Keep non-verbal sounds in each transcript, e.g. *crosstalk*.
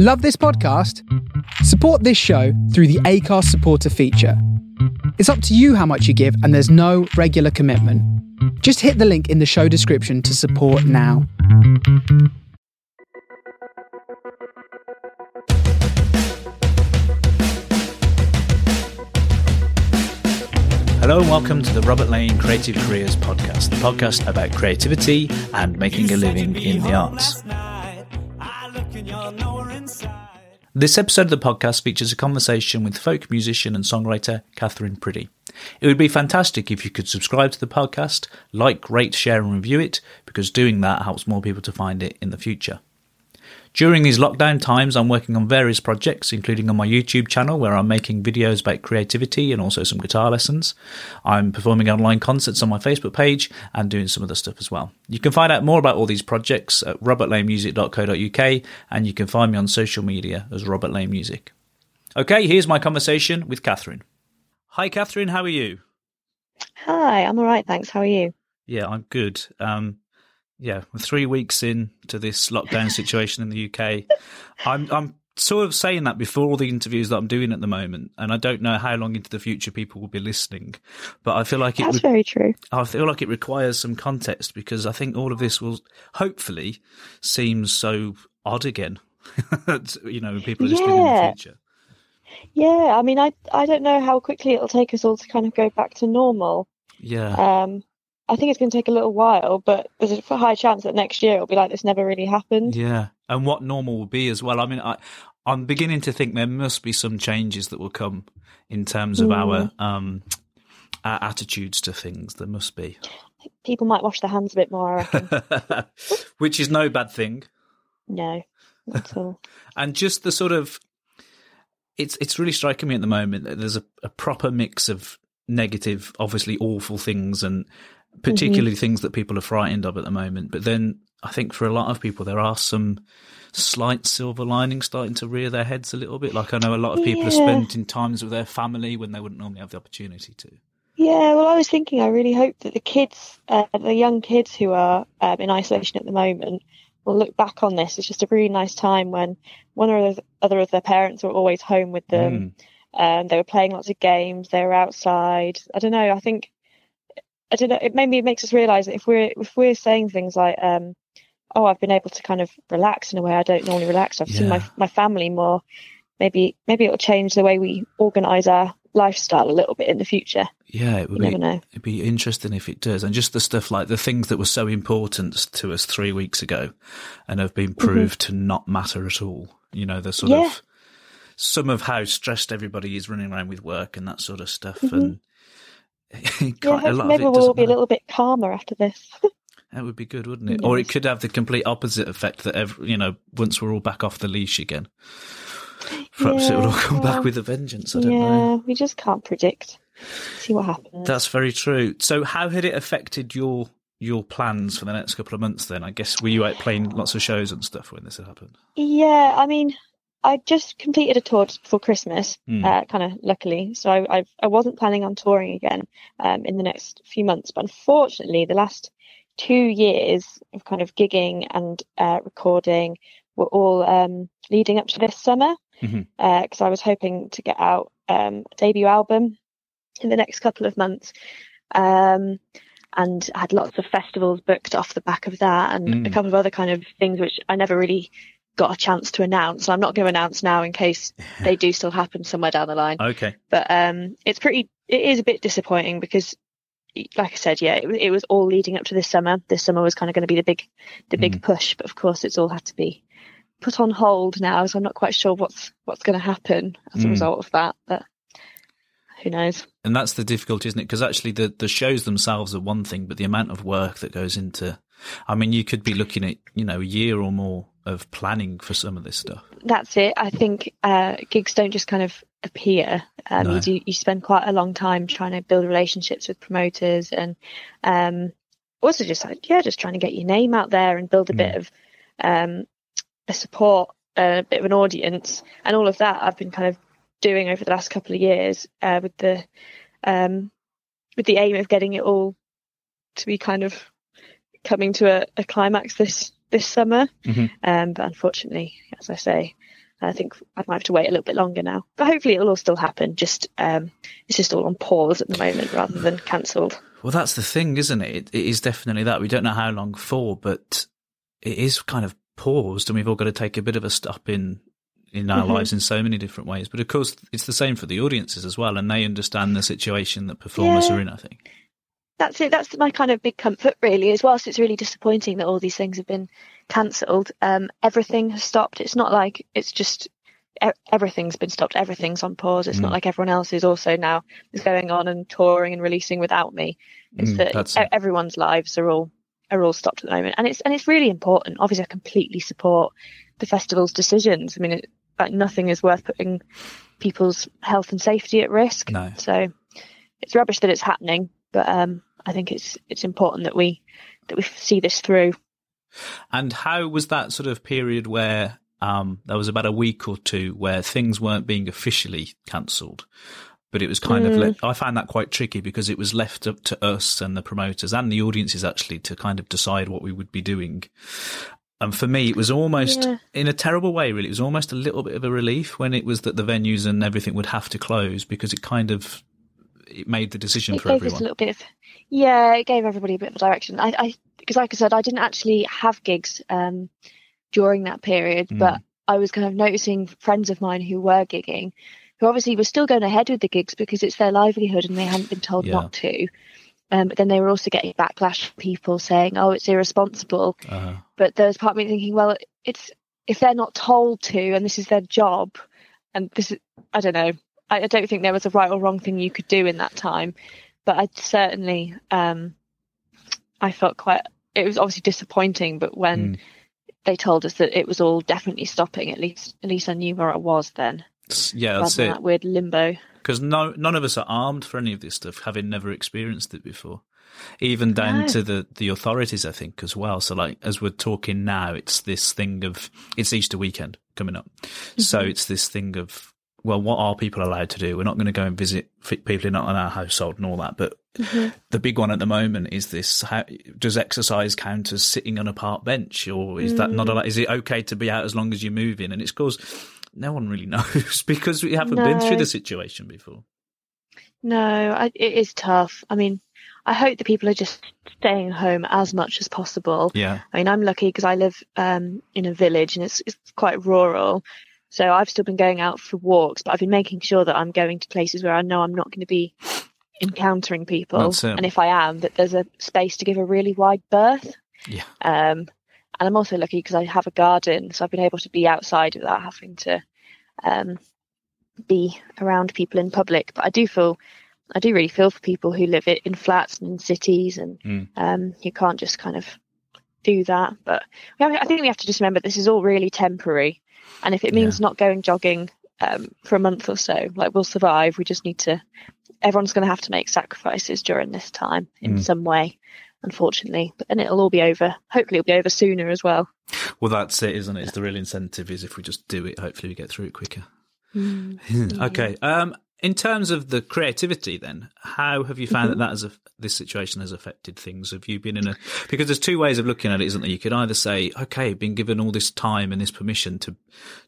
Love this podcast? Support this show through the Acast supporter feature. It's up to you how much you give, and there's no regular commitment. Just hit the link in the show description to support now. Hello and welcome to the Robert Lane Creative Careers Podcast, the podcast about creativity and making a living in the arts. This episode of the podcast features a conversation with folk musician and songwriter Katherine Priddy. It would be fantastic if you could subscribe to the podcast, like, rate, share, and review it, because doing that helps more people to find it in the future. During these lockdown times, I'm working on various projects, including on my YouTube channel, where I'm making videos about creativity and also some guitar lessons. I'm performing online concerts on my Facebook page and doing some other stuff as well. You can find out more about all these projects at robertlanemusic.co.uk, and you can find me on social media as Robert Lane Music. Okay, here's my conversation with Katherine. Hi, Katherine, how are you? Hi, I'm all right, thanks. How are you? Yeah, I'm good. Um, yeah, we're three weeks into this lockdown situation in the UK. I'm I'm sort of saying that before all the interviews that I'm doing at the moment, and I don't know how long into the future people will be listening. But I feel like it. That's re- very true. I feel like it requires some context because I think all of this will hopefully seem so odd again. *laughs* you know, people are listening yeah. in the future. Yeah, I mean, I I don't know how quickly it'll take us all to kind of go back to normal. Yeah. Um, I think it's going to take a little while, but there's a high chance that next year it'll be like this never really happened. Yeah, and what normal will be as well. I mean, I, I'm beginning to think there must be some changes that will come in terms of mm. our um, our attitudes to things. There must be. People might wash their hands a bit more, I reckon. *laughs* Which is no bad thing. No, not at all. *laughs* and just the sort of, it's it's really striking me at the moment that there's a, a proper mix of negative, obviously awful things and particularly mm-hmm. things that people are frightened of at the moment. But then I think for a lot of people, there are some slight silver linings starting to rear their heads a little bit. Like I know a lot of people yeah. are spending times with their family when they wouldn't normally have the opportunity to. Yeah, well, I was thinking, I really hope that the kids, uh, the young kids who are um, in isolation at the moment, will look back on this. It's just a really nice time when one or other of their parents were always home with them. Mm. Um, they were playing lots of games. They were outside. I don't know. I think I don't know. It maybe it makes us realise that if we're if we're saying things like, um, "Oh, I've been able to kind of relax in a way I don't normally relax. I've yeah. seen my my family more." Maybe maybe it'll change the way we organise our lifestyle a little bit in the future. Yeah, it would you be. It'd be interesting if it does, and just the stuff like the things that were so important to us three weeks ago, and have been mm-hmm. proved mm-hmm. to not matter at all. You know, the sort yeah. of some of how stressed everybody is running around with work and that sort of stuff, mm-hmm. and *laughs* yeah, maybe we'll all be a little bit calmer after this. *laughs* that would be good, wouldn't it? Yes. Or it could have the complete opposite effect that every, you know, once we're all back off the leash again, perhaps yeah, it would all come back with a vengeance. I don't yeah, know. we just can't predict. See what happens. That's very true. So, how had it affected your your plans for the next couple of months? Then, I guess were you out playing lots of shows and stuff when this had happened? Yeah, I mean, I just completed a tour just before Christmas, mm. uh, kind of luckily. So I, I was not planning on touring again um, in the next few months. But unfortunately, the last two years of kind of gigging and uh, recording were all um, leading up to this summer because mm-hmm. uh, I was hoping to get out um, a debut album in the next couple of months. Um, and I had lots of festivals booked off the back of that and mm. a couple of other kind of things which I never really got a chance to announce. I'm not going to announce now in case they do still happen somewhere down the line. Okay. But um, it's pretty. It is a bit disappointing because, like I said, yeah, it, it was all leading up to this summer. This summer was kind of going to be the big, the big mm. push. But of course, it's all had to be put on hold now. So I'm not quite sure what's what's going to happen as mm. a result of that. But who knows? And that's the difficulty, isn't it? Because actually, the the shows themselves are one thing, but the amount of work that goes into. I mean, you could be looking at you know a year or more of planning for some of this stuff. That's it. I think uh, gigs don't just kind of appear. Um, no. you, you spend quite a long time trying to build relationships with promoters and um, also just like yeah, just trying to get your name out there and build a mm. bit of um, a support, a bit of an audience, and all of that. I've been kind of doing over the last couple of years uh, with the um, with the aim of getting it all to be kind of coming to a, a climax this this summer. Mm-hmm. Um, but unfortunately, as I say, I think I might have to wait a little bit longer now, but hopefully it'll all still happen. Just um, it's just all on pause at the moment rather than cancelled. Well, that's the thing, isn't it? it? It is definitely that. We don't know how long for, but it is kind of paused, and we've all got to take a bit of a stop in in our mm-hmm. lives in so many different ways. But of course, it's the same for the audiences as well, and they understand the situation that performers yeah. are in. I think that's it. That's my kind of big comfort, really. Is whilst it's really disappointing that all these things have been cancelled, um, everything has stopped. It's not like it's just everything's been stopped. Everything's on pause. It's mm. not like everyone else is also now is going on and touring and releasing without me. It's mm, that everyone's lives are all are all stopped at the moment, and it's and it's really important. Obviously, I completely support the festival's decisions. I mean, it, like nothing is worth putting people's health and safety at risk. No. So it's rubbish that it's happening, but um, I think it's it's important that we that we see this through. And how was that sort of period where um, there was about a week or two where things weren't being officially cancelled, but it was kind mm. of le- I found that quite tricky because it was left up to us and the promoters and the audiences actually to kind of decide what we would be doing. And for me, it was almost, yeah. in a terrible way, really, it was almost a little bit of a relief when it was that the venues and everything would have to close because it kind of it made the decision it for everyone. A little bit of, yeah, it gave everybody a bit of a direction. I, I because like I said, I didn't actually have gigs um, during that period, mm. but I was kind of noticing friends of mine who were gigging, who obviously were still going ahead with the gigs because it's their livelihood and they hadn't been told yeah. not to. Um, but then they were also getting backlash from people saying, "Oh, it's irresponsible." Uh-huh. But there's part of me thinking, well, it's if they're not told to, and this is their job, and this is, I don't know. I, I don't think there was a right or wrong thing you could do in that time, but I certainly, um, I felt quite. It was obviously disappointing, but when mm. they told us that it was all definitely stopping, at least at least I knew where I was then. Yeah, that's it. That weird limbo because no, none of us are armed for any of this stuff, having never experienced it before. Even down no. to the, the authorities, I think, as well. So, like, as we're talking now, it's this thing of, it's Easter weekend coming up. Mm-hmm. So, it's this thing of, well, what are people allowed to do? We're not going to go and visit people not in our household and all that. But mm-hmm. the big one at the moment is this: how, does exercise count as sitting on a park bench, or is mm. that not mm. allowed? Is it okay to be out as long as you're moving? And it's because no one really *laughs* knows because we haven't no. been through the situation before. No, I, it is tough. I mean, I hope that people are just staying home as much as possible. Yeah. I mean, I'm lucky because I live um, in a village and it's, it's quite rural. So I've still been going out for walks, but I've been making sure that I'm going to places where I know I'm not going to be encountering people. And if I am, that there's a space to give a really wide berth. Yeah. Um, and I'm also lucky because I have a garden, so I've been able to be outside without having to um, be around people in public. But I do feel, I do really feel for people who live in flats and in cities and mm. um, who can't just kind of do that. But have, I think we have to just remember this is all really temporary, and if it means yeah. not going jogging um, for a month or so, like we'll survive. We just need to. Everyone's going to have to make sacrifices during this time in mm. some way unfortunately. But then it'll all be over. Hopefully, it'll be over sooner as well. Well, that's it, isn't it? It's the real incentive is if we just do it, hopefully we get through it quicker. Mm. *laughs* okay. Um, in terms of the creativity, then, how have you found mm-hmm. that that has a, this situation has affected things? Have you been in a because there's two ways of looking at it, isn't there? You could either say, okay, been given all this time and this permission to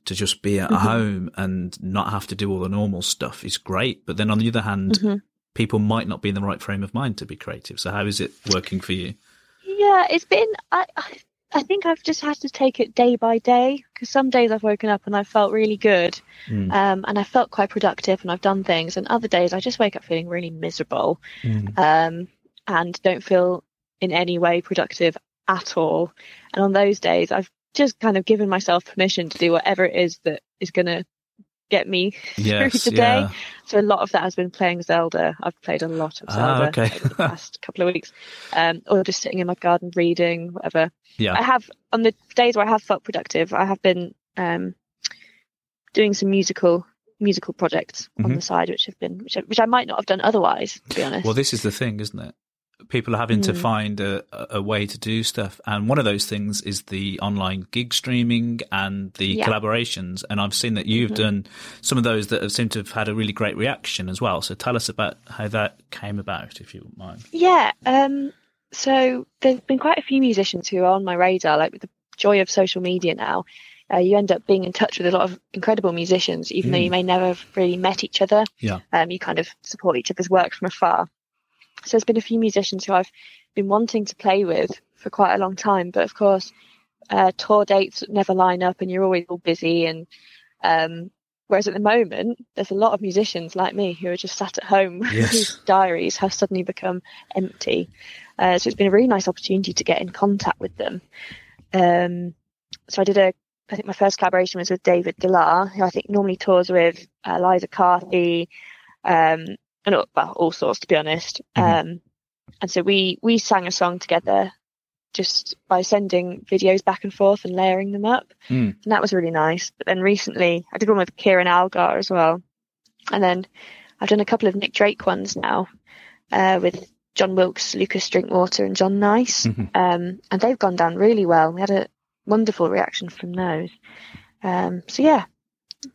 to just be at mm-hmm. home and not have to do all the normal stuff is great, but then on the other hand, mm-hmm people might not be in the right frame of mind to be creative. So how is it working for you? Yeah, it's been. I I think I've just had to take it day by day because some days I've woken up and I felt really good, mm. um, and I felt quite productive and I've done things, and other days I just wake up feeling really miserable, mm. um, and don't feel in any way productive at all. And on those days, I've just kind of given myself permission to do whatever it is that is going to get me *laughs* yes, through the day. Yeah. So a lot of that has been playing Zelda. I've played a lot of ah, Zelda ah, okay. over the *laughs* past couple of weeks, um, or just sitting in my garden reading, whatever. Yeah. I have on the days where I have felt productive. I have been um, doing some musical musical projects mm-hmm. on the side, which have been which, which I might not have done otherwise. To be honest. Well, this is the thing, isn't it? People are having mm. to find a, a, way to do stuff. And one of those things is the online gig streaming and the yeah. collaborations. And I've seen that you've mm-hmm. done some of those that have seemed to have had a really great reaction as well. So tell us about how that came about, if you mind. Yeah. Um, so there's been quite a few musicians who are on my radar, like with the joy of social media now. uh, you end up being in touch with a lot of incredible musicians, even mm. though you may never have really met each other. Yeah. Um, you kind of support each other's work from afar. So there's been a few musicians who I've been wanting to play with for quite a long time, but of course, uh, tour dates never line up, and you're always all busy. And um, whereas at the moment, there's a lot of musicians like me who are just sat at home *laughs* yes. whose diaries have suddenly become empty. Uh, so it's been a really nice opportunity to get in contact with them. Um, so I did a I think my first collaboration was with David Gillar, who I think normally tours with uh, Liza Carthy, um, and well, all sorts to be honest. Mm-hmm. Um, and so we we sang a song together just by sending videos back and forth and layering them up, mm. and that was really nice. But then recently, I did one with Kieran Algar as well, and then I've done a couple of Nick Drake ones now uh, with Jon Wilks, Lucas Drinkwater, and John Nice, mm-hmm. um, and they've gone down really well. We had a wonderful reaction from those. Um, so yeah,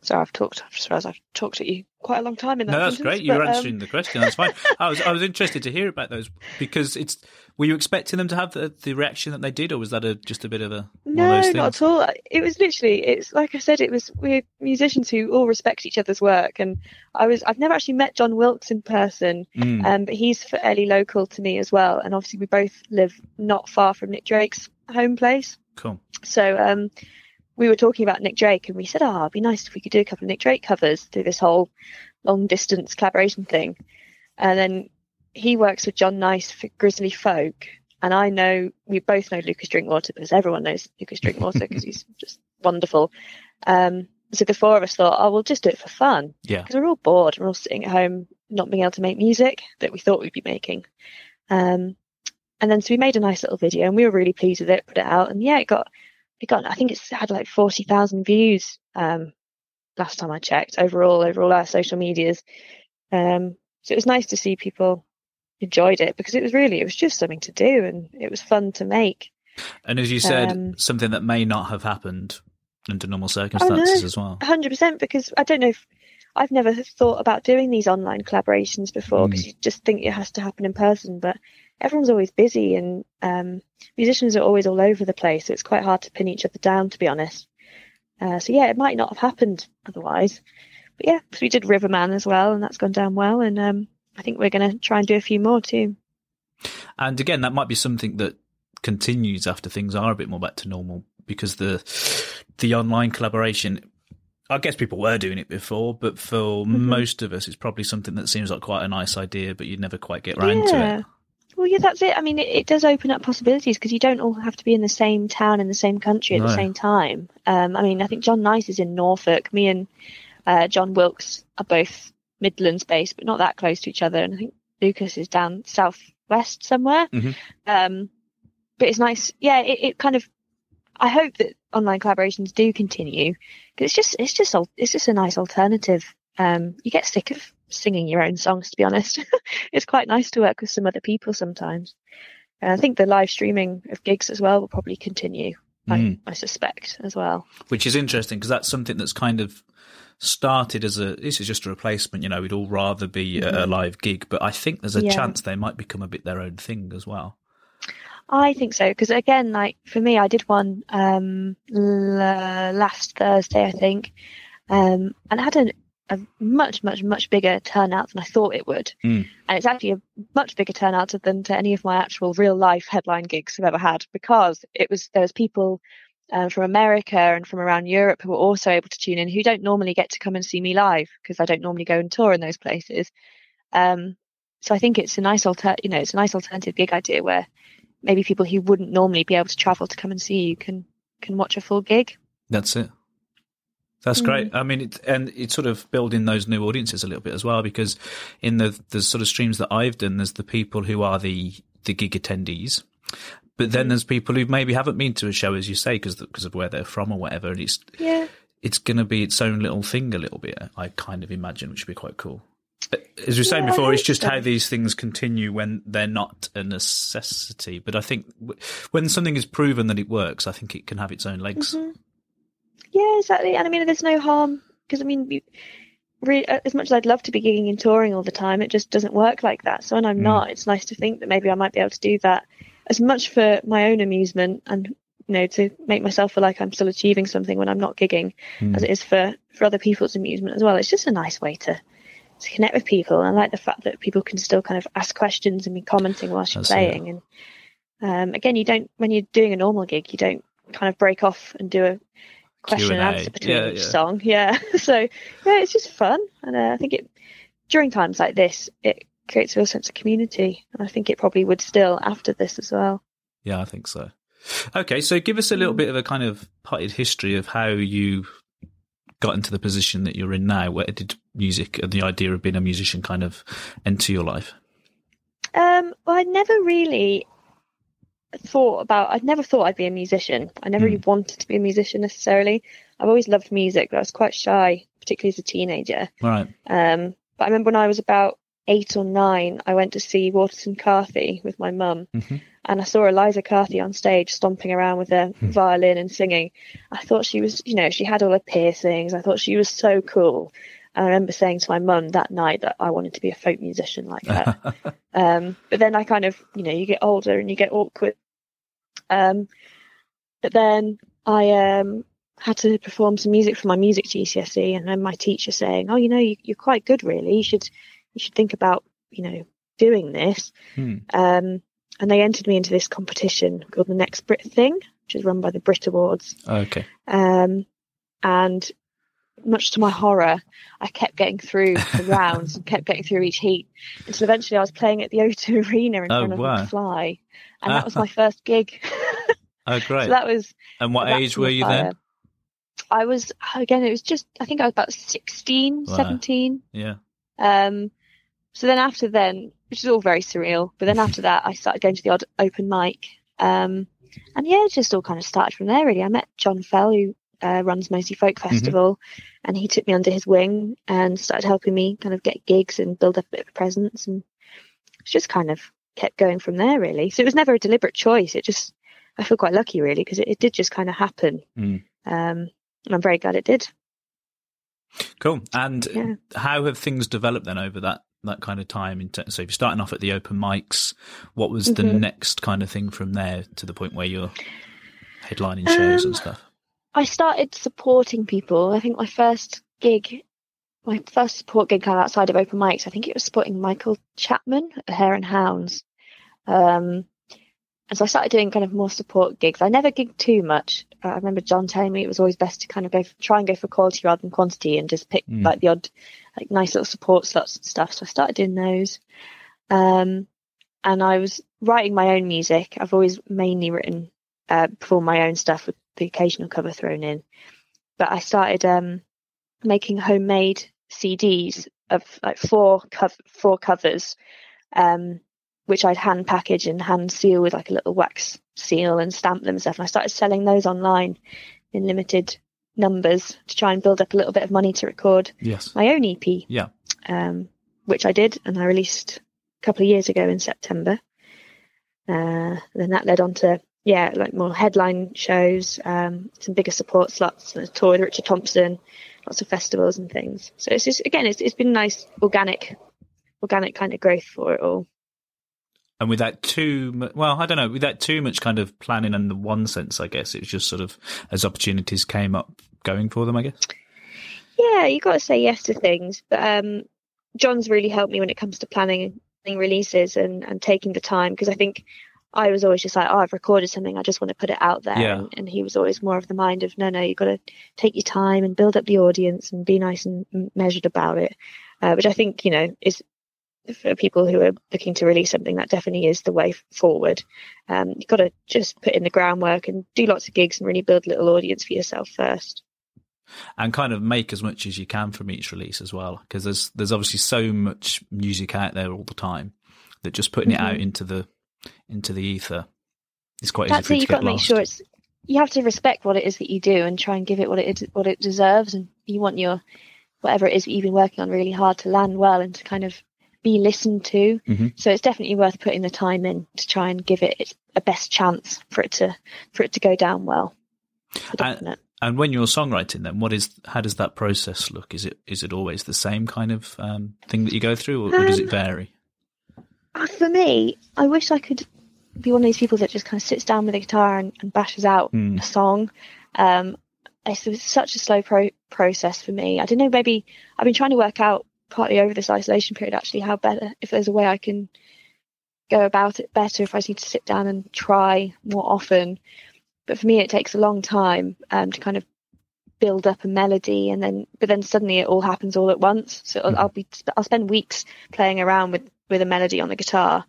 so I've talked. I just realised I've talked at you quite a long time in that. No, that's sentence, great. You were um... answering the question. That's fine. *laughs* I was I was interested to hear about those because it's. Were you expecting them to have the, the reaction that they did, or was that a, just a bit of a? No, not at all. It was literally. It's like I said. It was we're musicians who all respect each other's work, and I was. I've never actually met Jon Wilks in person, mm. um, but he's fairly local to me as well, and obviously we both live not far from Nick Drake's home place. Cool. So um, we were talking about Nick Drake, and we said, "Oh, it'd be nice if we could do a couple of Nick Drake covers through this whole long distance collaboration thing." And then he works with John Nice for Grizzly Folk, and I know we both know Lucas Drinkwater because everyone knows Lucas Drinkwater *laughs* because he's just wonderful. Um, so the four of us thought, "Oh, we'll just do it for fun." Yeah. Because we're all bored. We're all sitting at home, not being able to make music that we thought we'd be making. Um, and then so we made a nice little video, and we were really pleased with it. Put it out, and yeah, it got it got I think it's had like forty thousand views um, last time I checked overall over all our social medias. Um, so it was nice to see people enjoyed it because it was really it was just something to do and it was fun to make. And as you said, um, something that may not have happened under normal circumstances oh no, as well. Hundred percent, because I don't know if I've never thought about doing these online collaborations before because mm. you just think it has to happen in person, but everyone's always busy and um, musicians are always all over the place. So it's quite hard to pin each other down, to be honest. Uh, so yeah, it might not have happened otherwise. But yeah, so we did Riverman as well, and that's gone down well. And um, I think we're going to try and do a few more too. And again, that might be something that continues after things are a bit more back to normal because the the online collaboration I guess people were doing it before, but for mm-hmm. most of us, it's probably something that seems like quite a nice idea, but you'd never quite get around yeah. to it. Well, yeah, that's it. I mean, it, it does open up possibilities because you don't all have to be in the same town in the same country at no. the same time. Um, I mean, I think John Nice is in Norfolk. Me and uh, Jon Wilks are both Midlands based, but not that close to each other. And I think Lucas is down southwest somewhere. Mm-hmm. Um, but it's nice. Yeah, it, it kind of. I hope that online collaborations do continue because it's just it's just it's just a nice alternative. Um, you get sick of singing your own songs, to be honest. *laughs* it's quite nice to work with some other people sometimes. And I think the live streaming of gigs as well will probably continue. Mm. I, I suspect as well. Which is interesting because that's something that's kind of started as a this is just a replacement you know we'd all rather be mm-hmm. a, live gig but i think there's a yeah. chance they might become a bit their own thing as well i think so because again like for me i did one um l- last thursday i think um and I had an a much, much, much bigger turnout than I thought it would. Mm. And it's actually a much bigger turnout than to any of my actual real life headline gigs I've ever had because it was there was people um, from America and from around Europe who were also able to tune in who don't normally get to come and see me live because I don't normally go and tour in those places. Um, so I think it's a nice alter, you know, it's a nice alternative gig idea where maybe people who wouldn't normally be able to travel to come and see you can can watch a full gig. That's it. That's great. Mm. I mean, it, and it's sort of building those new audiences a little bit as well, because in the the sort of streams that I've done, there's the people who are the the gig attendees, but then mm. there's people who maybe haven't been to a show, as you say, because because of where they're from or whatever, and it's yeah, it's going to be its own little thing a little bit. I kind of imagine, which would be quite cool. As we were saying yeah, before, it's just so. how these things continue when they're not a necessity. But I think when something is proven that it works, I think it can have its own legs. Mm-hmm. Yeah, exactly. And I mean, there's no harm because I mean, you, really, as much as I'd love to be gigging and touring all the time, it just doesn't work like that. So when I'm mm. not, it's nice to think that maybe I might be able to do that as much for my own amusement and you know, to make myself feel like I'm still achieving something when I'm not gigging, Mm. as it is for for other people's amusement as well. It's just a nice way to to connect with people. And I like the fact that people can still kind of ask questions and be commenting whilst you're That's it. playing. And um, again, you don't when you're doing a normal gig, you don't kind of break off and do a question and answer between Yeah, each yeah. song. Yeah, *laughs* so yeah, it's just fun, and uh, I think it during times like this, it creates a real sense of community, and I think it probably would still after this as well. Yeah, I think so. Okay, so give us a little Mm. bit of a kind of potted history of how you got into the position that you're in now. Where did music and the idea of being a musician kind of enter your life? Um, well, I never really thought about. I'd never thought I'd be a musician. I never Hmm. really wanted to be a musician necessarily. I've always loved music, but I was quite shy, particularly as a teenager. Right. Um, but I remember when I was about eight or nine, I went to see Waterson Carthy with my mum, Mhm. and I saw Eliza Carthy on stage stomping around with a Hmm. violin and singing. I thought she was, you know, she had all her piercings. I thought she was so cool. And I remember saying to my mum that night that I wanted to be a folk musician like her. *laughs* Um, but then I kind of, you know, you get older and you get awkward. Um, but then I um, had to perform some music for my music GCSE, and then my teacher saying, "Oh, you know, you, you're quite good, really. You should, you should think about, you know, doing this." Hmm. Um, and they entered me into this competition called the Next Brit Thing, which is run by the Brit Awards. Okay. Um, and much to my horror, I kept getting through the *laughs* rounds and kept getting through each heat until eventually I was playing at the O2 *laughs* Arena in Oh, front of wow. McFly, and that was my *laughs* first gig. Oh, *laughs* great. so that was and what age were you fire. then? I was again. It was just I think I was about 16, Wow. 17. Yeah. Um, so then after then, which is all very surreal. But then after *laughs* that, I started going to the odd open mic. Um, and yeah, it just all kind of started from there. Really, I met John Fell, who uh, runs Moseley Folk Festival, and he took me under his wing and started helping me kind of get gigs and build up a bit of a presence. And it's just kind of kept going from there. Really, so it was never a deliberate choice. It just I feel quite lucky really because it, it did just kind of happen. Mm. Um, and I'm very glad it did. Cool. And Yeah. how have things developed then over that that kind of time? In so if you're starting off at the open mics, what was the Mhm. next kind of thing from there to the point where you're headlining shows and Um, stuff? I started supporting people. I think my first gig, my first support gig kind of outside of open mics, I think it was supporting Michael Chapman at Hare and Hounds. Um, and so I started doing kind of more support gigs. I never gigged too much. Uh, I remember John telling me it was always best to kind of go for, try and go for quality rather than quantity and just pick Mm. like the odd, like nice little support slots and stuff. So I started doing those. Um, and I was writing my own music. I've always mainly written, uh, performed my own stuff with the occasional cover thrown in. But I started um, making homemade CDs of like four cov- four covers, um, which I'd hand package and hand seal with like a little wax seal and stamp them and stuff. And I started selling those online in limited numbers to try and build up a little bit of money to record Yes. my own EP Yeah. um, which I did, and I released a couple of years ago in September. Uh, then that led on to yeah, like more headline shows, um, some bigger support slots, a tour with Richard Thompson, lots of festivals and things. So it's just again, it's it's been nice organic, organic kind of growth for it all. And without too much, well, I don't know, without too much kind of planning in the one sense, I guess it was just sort of as opportunities came up, going for them. I guess. Yeah, you got to say yes to things, but um, John's really helped me when it comes to planning planning releases and and taking the time because I think I was always just like, oh, I've recorded something, I just want to put it out there, Yeah. and, and he was always more of the mind of, no, no, you've got to take your time and build up the audience and be nice and m- measured about it, uh, which I think you know is for people who are looking to release something that definitely is the way forward. Um, you've got to just put in the groundwork and do lots of gigs and really build a little audience for yourself first. and kind of make as much as you can from each release as well because there's there's obviously so much music out there all the time that just putting it out Mhm. into the into the ether is quite That's easy it. You've got to make sure it's. You have to respect what it is that you do and try and give it what it what it deserves, and you want your whatever it is that you've been working on really hard to land well and to kind of be listened to. Mhm. So it's definitely worth putting the time in to try and give it a best chance for it to for it to go down well. And- And when you're songwriting, then what is how does that process look? Is it is it always the same kind of um, thing that you go through, or, or does it Um, vary? Uh, For me, I wish I could be one of these people that just kind of sits down with a guitar and, and bashes out Mm. a song. Um, it's, it's such a slow pro- process for me. I don't know. Maybe I've been trying to work out partly over this isolation period actually how better if there's a way I can go about it better if I need to sit down and try more often. But for me, it takes a long time um, to kind of build up a melody, and then but then suddenly it all happens all at once. So I'll, I'll be I'll spend weeks playing around with with a melody on the guitar.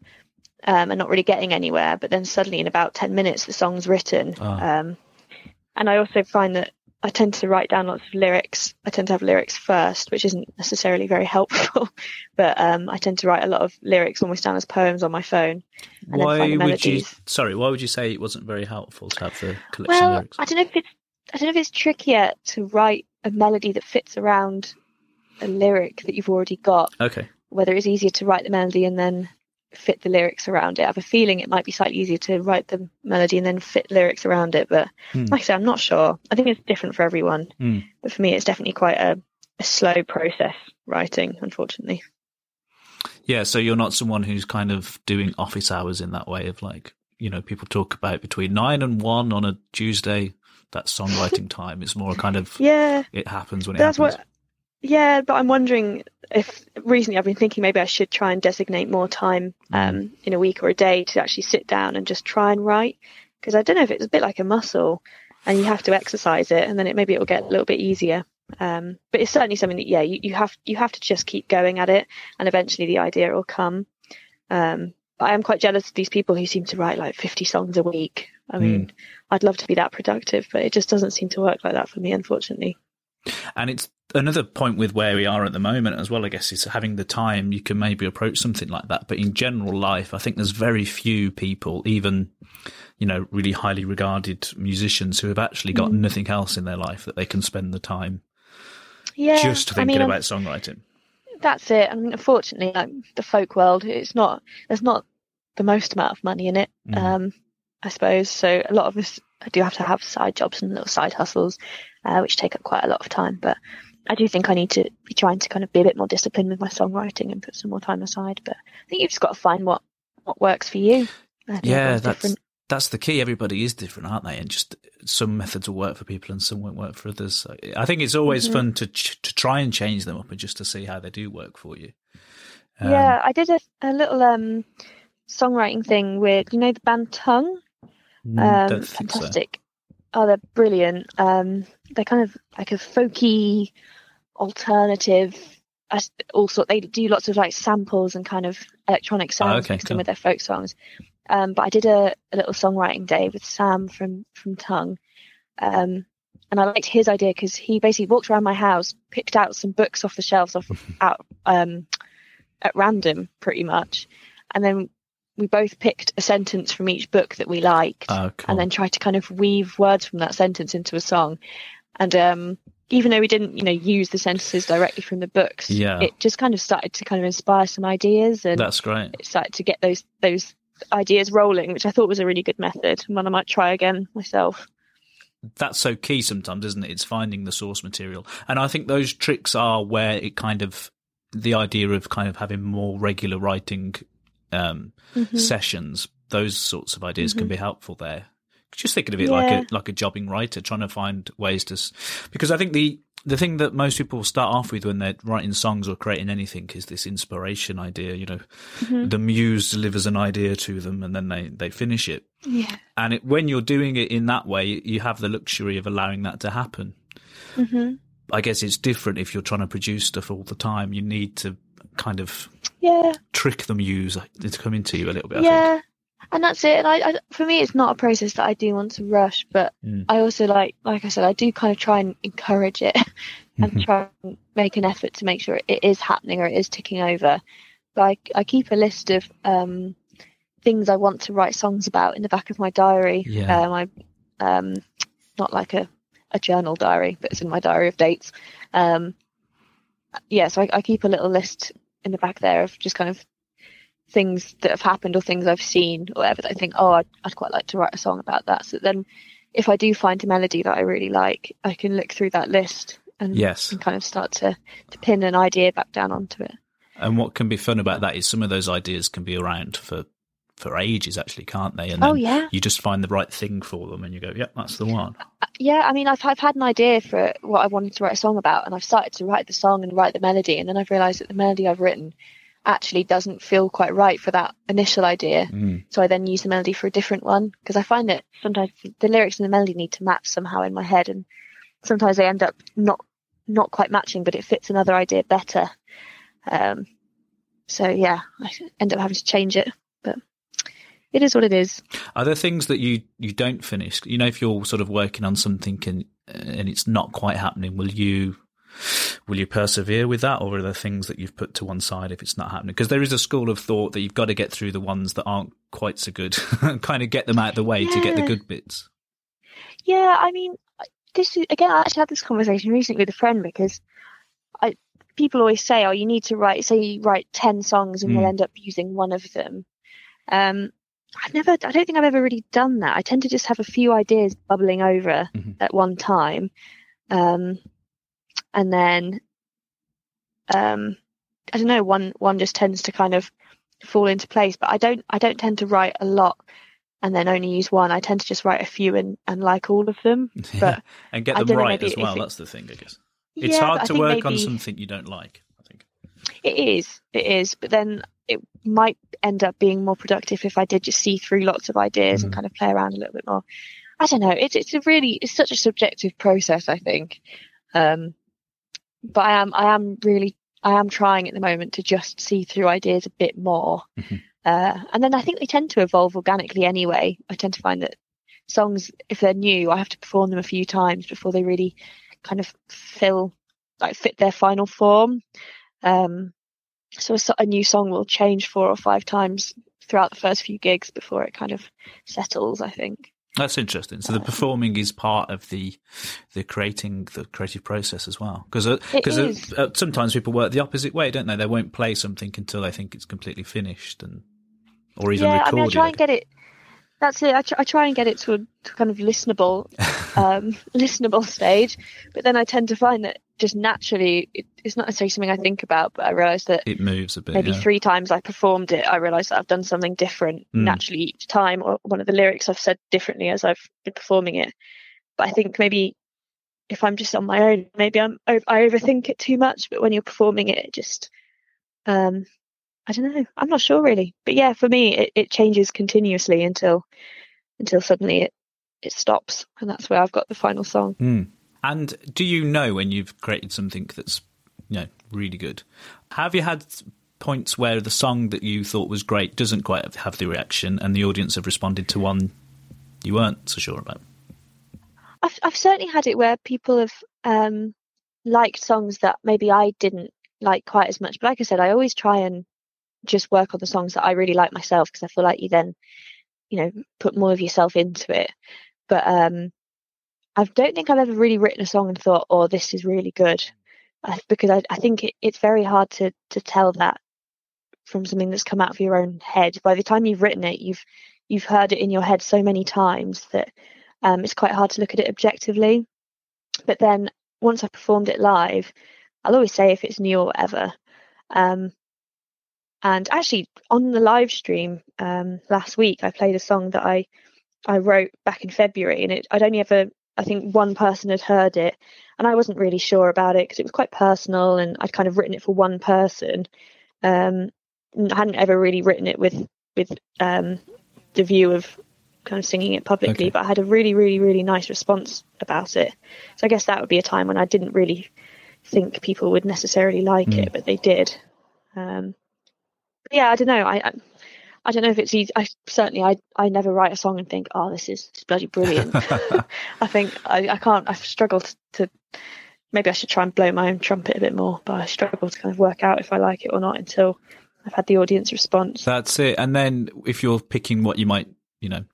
Um, and not really getting anywhere, but then suddenly in about ten minutes the song's written. Ah. Um, and I also find that I tend to write down lots of lyrics. I tend to have lyrics first, which isn't necessarily very helpful, *laughs* but um, I tend to write a lot of lyrics almost down as poems on my phone. And then why find would you? Sorry, why would you say it wasn't very helpful to have the collection of Well, lyrics? I don't know if it's I don't know if it's trickier to write a melody that fits around a lyric that you've already got, Okay. whether it's easier to write the melody and then fit the lyrics around it. I have a feeling it might be slightly easier to write the melody and then fit lyrics around it, but Hmm. like I said, I'm not sure. I think it's different for everyone, Hmm. but for me, it's definitely quite a, a slow process writing, unfortunately. Yeah, so you're not someone who's kind of doing office hours in that way of like, you know, people talk about between nine and one on a Tuesday, That songwriting *laughs* time. It's more kind of, Yeah, it happens when it that's happens. what. Yeah, but I'm wondering if recently I've been thinking maybe I should try and designate more time um, in a week or a day to actually sit down and just try and write because I don't know if it's a bit like a muscle and you have to exercise it and then it maybe it will get a little bit easier. Um, but it's certainly something that yeah you, you have you have to just keep going at it and eventually the idea will come. Um, but I am quite jealous of these people who seem to write like 50 songs a week. I mean, I'd love to be that productive, but it just doesn't seem to work like that for me, unfortunately. And it's another point with where we are at the moment as well, I guess, is having the time you can maybe approach something like that. But in general life, I think there's very few people, even, you know, really highly regarded musicians who have actually got Mm. nothing else in their life that they can spend the time Yeah, just I thinking mean, about songwriting. that's it. I mean, unfortunately, like the folk world, it's not there's not the most amount of money in it. Mhm. Um, I suppose so. A lot of us do have to have side jobs and little side hustles, uh, which take up quite a lot of time. But I do think I need to be trying to kind of be a bit more disciplined with my songwriting and put some more time aside. But I think you've just got to find what what works for you. Yeah, that's different. that's the key. Everybody is different, aren't they? And just some methods will work for people and some won't work for others. So I think it's always Mhm. fun to ch- to try and change them up and just to see how they do work for you. Um, yeah, I did a, a little um songwriting thing with you know the band Tunng. mm, um, think so. Oh, they're brilliant. Um, they're kind of like a folky, alternative. as- Also, they do lots of like samples and kind of electronic sounds Oh, okay, cool. with their folk songs. Um, but I did a, a little songwriting day with Sam from from Tunng, um, and I liked his idea because he basically walked around my house, picked out some books off the shelves off *laughs* out um, at random, pretty much, and then we both picked a sentence from each book that we liked Oh, cool. and then tried to kind of weave words from that sentence into a song. And um, even though we didn't, you know, use the sentences directly from the books, Yeah. it just kind of started to kind of inspire some ideas, and That's great. it started to get those those ideas rolling, which I thought was a really good method, and one I might try again myself. That's so key sometimes, isn't it? It's finding the source material. And I think those tricks are where it kind of, the idea of kind of having more regular writing um, Mhm. sessions, those sorts of ideas can Mhm. be helpful there. Just thinking of it like a like a jobbing writer, trying to find ways to, because I think the the thing that most people start off with when they're writing songs or creating anything is this inspiration idea. You know, Mhm. the muse delivers an idea to them, and then they they finish it. Yeah. And it, when you're doing it in that way, you have the luxury of allowing that to happen. hmm I guess it's different if you're trying to produce stuff all the time. You need to kind of Yeah. trick them use to come into you a little bit. I yeah. And that's it. And I, I, for me, it's not a process that I do want to rush, but Mm. I also like, like I said, I do kind of try and encourage it *laughs* and Mhm. try and make an effort to make sure it is happening or it is ticking over. But I, I keep a list of um, things I want to write songs about in the back of my diary. Yeah. Um, I, um, not like a, a journal diary, but it's in my diary of dates. Um, yeah, so I, I keep a little list in the back there of just kind of things that have happened or things I've seen or whatever that I think, oh, I'd, I'd quite like to write a song about that. So then if I do find a melody that I really like, I can look through that list and, Yes. and kind of start to, to pin an idea back down onto it. And what can be fun about that is some of those ideas can be around for for ages, actually, can't they? And oh yeah, you just find the right thing for them, and you go, "Yep, that's the one." Uh, yeah, I mean, I've I've had an idea for what I wanted to write a song about, and I've started to write the song and write the melody, and then I've realised that the melody I've written actually doesn't feel quite right for that initial idea. Mm. So I then use the melody for a different one because I find that sometimes the lyrics and the melody need to match somehow in my head, and sometimes they end up not not quite matching, but it fits another idea better. Um, so yeah, I end up having to change it, it is what it is. Are there things that you you don't finish? You know, if you're sort of working on something and and it's not quite happening, will you will you persevere with that, or are there things that you've put to one side if it's not happening? Because there is a school of thought that you've got to get through the ones that aren't quite so good, *laughs* kind of get them out of the way yeah. to get the good bits. Yeah, I mean, this is, again, I actually had this conversation recently with a friend because I people always say, "Oh, you need to write." Say you write ten songs and mm. you'll end up using one of them. Um, I've never, I don't think I've ever really done that. I tend to just have a few ideas bubbling over mm-hmm. at one time. Um, and then, um, I don't know, one, one just tends to kind of fall into place, but I don't, I don't tend to write a lot and then only use one. I tend to just write a few and, and like all of them, *laughs* but and get them right as well. It, That's the thing, I guess. It's yeah, hard to work maybe, on something you don't like. It is. It is, but then it might end up being more productive if I did just see through lots of ideas mm. and kind of play around a little bit more. I don't know. It's it's a really it's such a subjective process. I think, um, but I am I am really I am trying at the moment to just see through ideas a bit more, mm-hmm. uh, and then I think they tend to evolve organically anyway. I tend to find that songs, if they're new, I have to perform them a few times before they really kind of fill like fit their final form. Um, so a, a new song will change four or five times throughout the first few gigs before it kind of settles. I think. That's interesting. So the performing is part of the the creating the creative process as well. Because because uh, uh, uh, sometimes people work the opposite way, don't they? They won't play something until they think it's completely finished and or even yeah, recorded. I mean, I try and get it that's it. I, tr- I try and get it to a to kind of listenable, *laughs* um, *laughs* listenable stage, but then I tend to find that just naturally, it, it's not necessarily something I think about, but I realise that it moves a bit. Maybe yeah. three times I performed it, I realise that I've done something different mm. naturally each time, or one of the lyrics I've said differently as I've been performing it. But I think maybe if I'm just on my own, maybe I'm I overthink it too much. But when you're performing it, it just um, I don't know. I'm not sure really. But yeah, for me, it, it changes continuously until until suddenly it it stops, and that's where I've got the final song. Mm. And do you know when you've created something that's you know really good? Have you had points where the song that you thought was great doesn't quite have the reaction, and the audience have responded to one you weren't so sure about? I've I've certainly had it where people have um, liked songs that maybe I didn't like quite as much. But like I said, I always try and just work on the songs that I really like myself because I feel like you then, you know, put more of yourself into it. But um, I don't think I've ever really written a song and thought, "Oh, this is really good," because I, I think it, it's very hard to to tell that from something that's come out of your own head. By the time you've written it, you've you've heard it in your head so many times that um, it's quite hard to look at it objectively. But then once I've performed it live, I'll always say if it's new or whatever. Um, and actually, on the live stream um, last week, I played a song that I I wrote back in February, and it, I'd only ever I think one person had heard it, and I wasn't really sure about it because it was quite personal, and I'd kind of written it for one person. Um, I hadn't ever really written it with with um, the view of kind of singing it publicly, okay. but I had a really, really, really nice response about it. So I guess that would be a time when I didn't really think people would necessarily like mm. it, but they did. Um, yeah, I don't know. I, I, I don't know if it's easy. I certainly I I never write a song and think, oh, this is bloody brilliant. *laughs* I think I, I can't. I've struggled to. Maybe I should try and blow my own trumpet a bit more, but I struggle to kind of work out if I like it or not until I've had the audience response. That's it. And then if you're picking what you might, you know,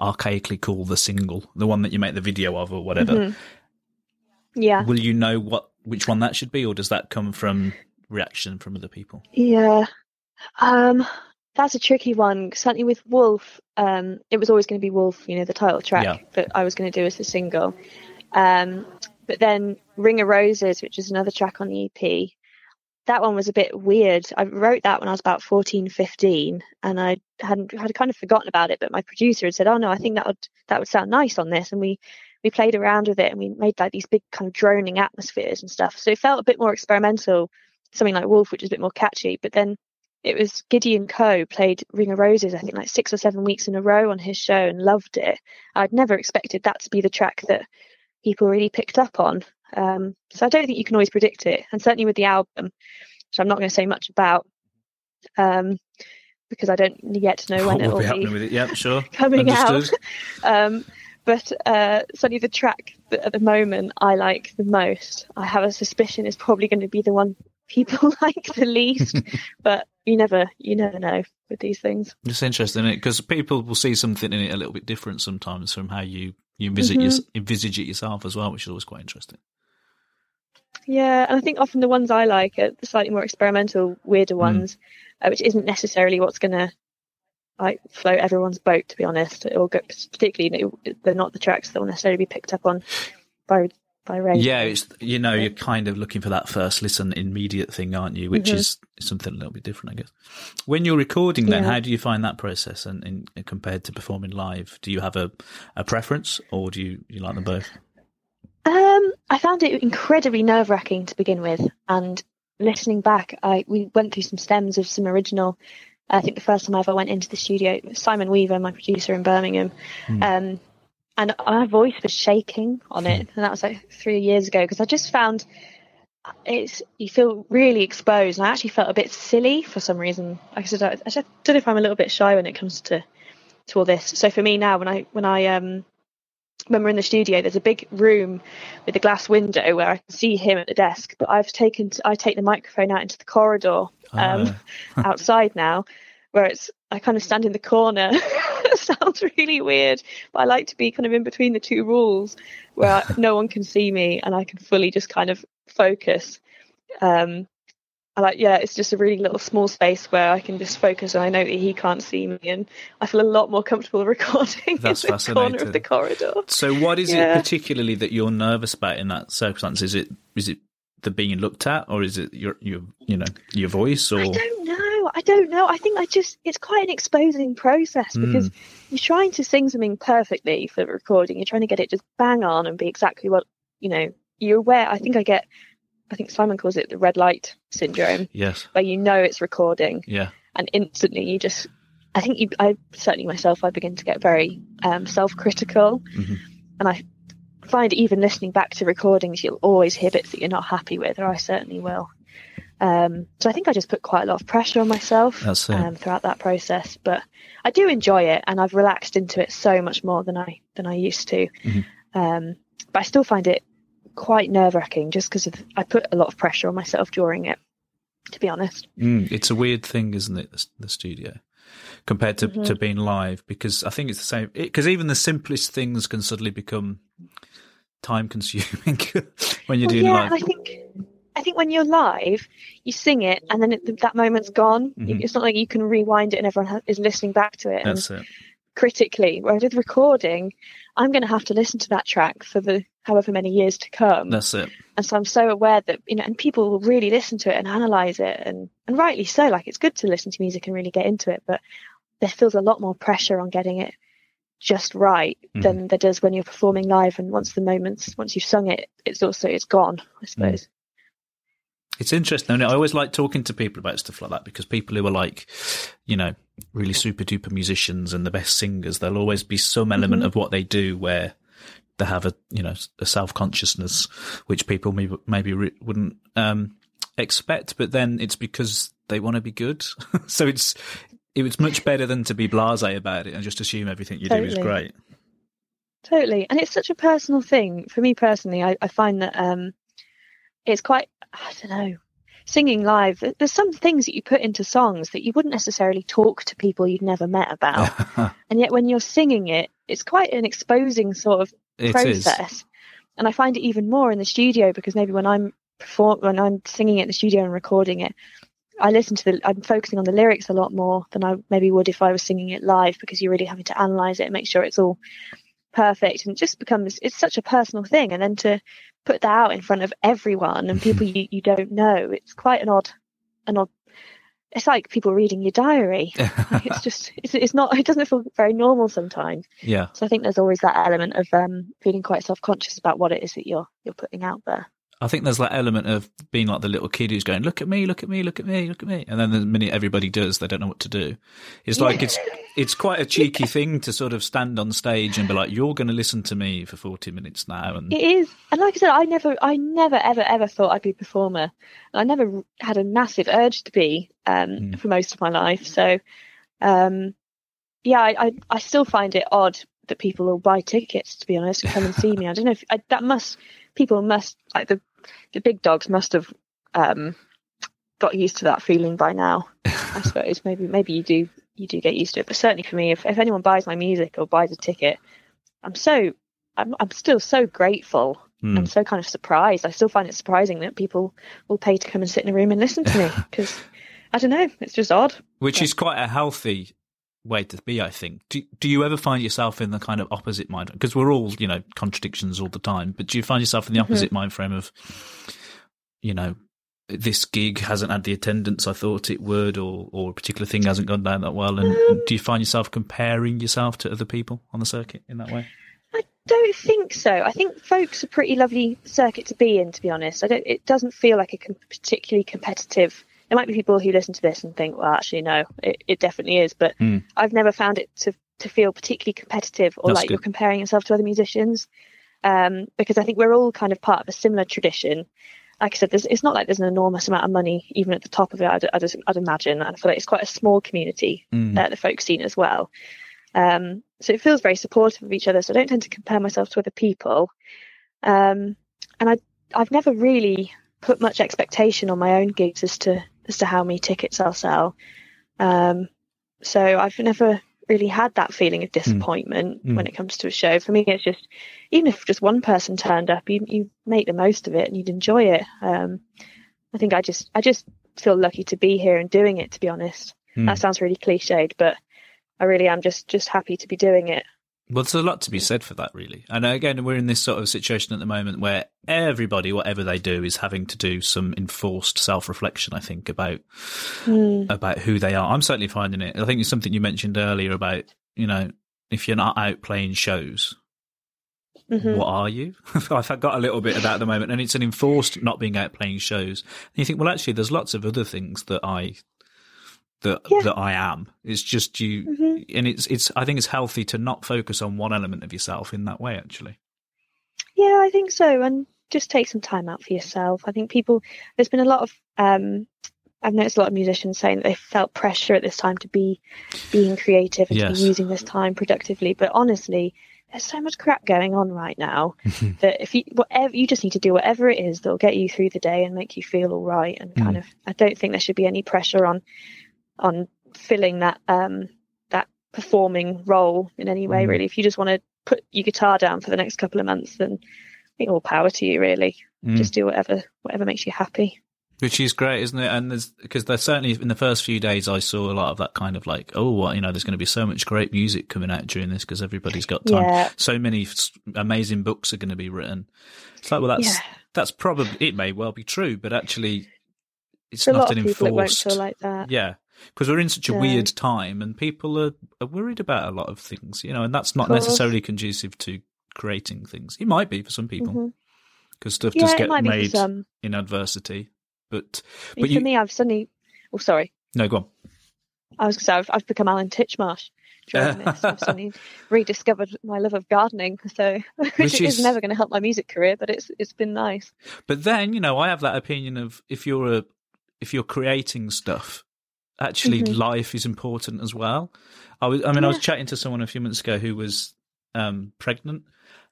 archaically call the single, the one that you make the video of or whatever. Mm-hmm. Yeah. Will you know what which one that should be, or does that come from reaction from other people? Yeah, um, that's a tricky one. Certainly with Wolf, um, it was always going to be Wolf, you know, the title track yeah. that I was going to do as the single. Um, but then Ring of Roses, which is another track on the EP, that one was a bit weird. I wrote that when I was about 14, 15, and I hadn't had kind of forgotten about it. But my producer had said, "Oh no, I think that would that would sound nice on this," and we we played around with it and we made like these big kind of droning atmospheres and stuff. So it felt a bit more experimental. Something like Wolf, which is a bit more catchy, but then it was Gideon Coe played Ring of Roses, I think like six or seven weeks in a row on his show and loved it. I'd never expected that to be the track that people really picked up on. Um, so I don't think you can always predict it. And certainly with the album, which I'm not going to say much about, um, because I don't yet know when it will be, be with it. Yeah, sure. *laughs* coming Understood. out. *laughs* um, but uh, certainly the track that at the moment I like the most, I have a suspicion is probably going to be the one people *laughs* like the least. but you never, you never know with these things. It's interesting, because people will see something in it a little bit different sometimes from how you you envisage, mm-hmm. your, envisage it yourself as well, which is always quite interesting. Yeah, and I think often the ones I like are the slightly more experimental, weirder mm. ones, mm. uh, which isn't necessarily what's going to like float everyone's boat. To be honest, it will go particularly they're not the tracks that will necessarily be picked up on by by radio. Yeah, it's you know you're kind of looking for that first listen immediate thing, aren't you? Which mm-hmm. is something a little bit different, I guess. When you're recording, then yeah. how do you find that process and, and, compared to performing live? Do you have a, a preference, or do you you like them both? Um, I found it incredibly nerve wracking to begin with, and listening back, I we went through some stems of some original. I think the first time I ever went into the studio, Simon Weaver, my producer in Birmingham, mm. um, and my voice was shaking on it, and that was like three years ago because I just found it's you feel really exposed, and I actually felt a bit silly for some reason. Like I said, I, I don't know if I'm a little bit shy when it comes to to all this. So for me now, when I when I um when we're in the studio, there's a big room with a glass window where I can see him at the desk. But I've taken I take the microphone out into the corridor um, uh. *laughs* outside now, where it's I kind of stand in the corner. *laughs* sounds really weird, but I like to be kind of in between the two rules where *laughs* no one can see me and I can fully just kind of focus. Um, I like, yeah, it's just a really little small space where I can just focus, and I know that he can't see me, and I feel a lot more comfortable *laughs* recording That's in the corner of the corridor. So, what is yeah. it particularly that you're nervous about in that circumstance? Is it is it the being looked at, or is it your your you know your voice? Or I don't know. I don't know. I think I just it's quite an exposing process hmm. because mm. you're trying to sing something perfectly for the recording. You're trying to get it just bang on and be exactly what you know. You're aware. I think I get I think Simon calls it the red light syndrome. Yes. Where you know it's recording. Yeah. And instantly you just, I think you, I certainly myself, I begin to get very um, self critical. Mm-hmm. And I find even listening back to recordings, you'll always hear bits that you're not happy with, or I certainly will. Um, so I think I just put quite a lot of pressure on myself um, throughout that process, but I do enjoy it, and I've relaxed into it so much more than I than I used to. Mm-hmm. Um, but I still find it quite nerve wracking just because I put a lot of pressure on myself during it, to be honest. Mm, it's a weird thing, isn't it, the, the studio? Compared to, mm-hmm. to being live, because I think it's the same. Because even the simplest things can suddenly become time consuming *laughs* when you're well, doing yeah, live. I think I think when you're live, you sing it, and then it, that moment's gone. Mm-hmm. It's not like you can rewind it, and everyone is listening back to it. That's it. Critically, whereas with recording, I'm going to have to listen to that track for the however many years to come. That's it. And so I'm so aware that, you know, and people will really listen to it and analyze it and, and rightly so. Like it's good to listen to music and really get into it, but there feels a lot more pressure on getting it just right mm. than there does when you're performing live. And once the moments, once you've sung it, it's also, it's gone, I suppose. It's interesting. I always like talking to people about stuff like that because people who are like, you know, really super duper musicians and the best singers, there'll always be some element mm-hmm. of what they do where they have a you know a self consciousness which people maybe maybe re- wouldn't um, expect, but then it's because they want to be good. *laughs* so it's it's much better than to be blasé about it and just assume everything you totally. do is great. Totally, and it's such a personal thing for me personally. I, I find that um, it's quite I don't know singing live. There's some things that you put into songs that you wouldn't necessarily talk to people you'd never met about, *laughs* and yet when you're singing it, it's quite an exposing sort of it process. Is. And I find it even more in the studio because maybe when I'm perform when I'm singing it in the studio and recording it, I listen to the I'm focusing on the lyrics a lot more than I maybe would if I was singing it live because you're really having to analyze it and make sure it's all perfect and it just becomes it's such a personal thing. And then to put that out in front of everyone and people you, you don't know it's quite an odd an odd it's like people reading your diary. *laughs* It's just it's, it's not it doesn't feel very normal sometimes. Yeah. So i think there's always that element of um feeling quite self-conscious about what it is that you're you're putting out there I think there's that element of being like the little kid who's going, "Look at me, look at me, look at me, look at me," and then the minute everybody does, they don't know what to do. It's like it's it's quite a cheeky thing to sort of stand on stage and be like, "You're going to listen to me for 40 minutes now." And it is, and like I said, I never, I never, ever, ever thought I'd be a performer. I never had a massive urge to be um, mm. for most of my life. So, um, yeah, I, I, I still find it odd that people will buy tickets to be honest and come and see me. I don't know if I, that must people must like the the big dogs must have um, got used to that feeling by now. I *laughs* suppose maybe maybe you do you do get used to it, but certainly for me, if if anyone buys my music or buys a ticket, I'm so I'm I'm still so grateful. Mm. I'm so kind of surprised. I still find it surprising that people will pay to come and sit in a room and listen to me *laughs* because I don't know, it's just odd. Which is quite a healthy way to be, I think. Do, do you ever find yourself in the kind of opposite mind? Because we're all, you know, contradictions all the time, but do you find yourself in the opposite mm-hmm. mind frame of, you know, this gig hasn't had the attendance I thought it would, or, or a particular thing hasn't gone down that well? And, um, do you find yourself comparing yourself to other people on the circuit in that way? I don't think so. I think folk's a pretty lovely circuit to be in, to be honest. I don't, it doesn't feel like a com- particularly competitive there might be people who listen to this and think, well, actually, no, it, it definitely is. But mm. I've never found it to, to feel particularly competitive or That's like good. you're comparing yourself to other musicians. Um, because I think we're all kind of part of a similar tradition. Like I said, it's not like there's an enormous amount of money even at the top of it. I'd, I'd, I'd imagine, and I feel like it's quite a small community, mm. uh, the folk scene as well. Um, so it feels very supportive of each other. So I don't tend to compare myself to other people, um, and I I've never really put much expectation on my own gigs as to as to how many tickets I'll sell. Um, so I've never really had that feeling of hmm. disappointment mm. when it comes to a show. For me, it's just even if just one person turned up, you you make the most of it and you'd enjoy it. Um, I think I just I just feel lucky to be here and doing it. To be honest, mm. that sounds really cliched, but I really am just just happy to be doing it. Well, there's a lot to be said for that, really. And again, we're in this sort of situation at the moment where everybody, whatever they do, is having to do some enforced self-reflection. I think about mm. about who they are. I'm certainly finding it. I think it's something you mentioned earlier about you know if you're not out playing shows, mm-hmm. what are you? *laughs* I've got a little bit of that at the moment, and it's an enforced not being out playing shows. And you think, well, actually, there's lots of other things that I that yeah. that I am. It's just you, mm-hmm. and it's it's. I think it's healthy to not focus on one element of yourself in that way. Actually, yeah, I think so, and just take some time out for yourself. I think people. There's been a lot of. um I've noticed a lot of musicians saying that they felt pressure at this time to be being creative and yes. to be using this time productively. But honestly, there's so much crap going on right now *laughs* that if you whatever you just need to do whatever it is that'll get you through the day and make you feel all right and kind mm. of I don't think there should be any pressure on on filling that um, that performing role in any way. Mm. Really, if you just want to put your guitar down for the next couple of months, then all power to you. Really, mm. just do whatever whatever makes you happy. Which is great, isn't it? And there's because there's certainly in the first few days I saw a lot of that kind of like, oh, what you know, there's going to be so much great music coming out during this because everybody's got time. Yeah. So many amazing books are going to be written. It's like, well, that's yeah. that's probably it may well be true, but actually, it's For not an enforced. It won't feel like that. Yeah, because we're in such a weird time and people are, are, worried about a lot of things, you know, and that's not necessarily conducive to creating things. It might be for some people because mm-hmm. stuff yeah, does get made in adversity. But, but for you... me, I've suddenly, oh, sorry. No, go on. I was going to say, I've, I've become Alan Titchmarsh during this. I've *laughs* suddenly rediscovered my love of gardening, *laughs* so which, is never going to help my music career, but it's it's been nice. But then, you know, I have that opinion of if you're a if you're creating stuff, actually mm-hmm. life is important as well. I was, I mean, yeah. I was chatting to someone a few months ago who was um, pregnant,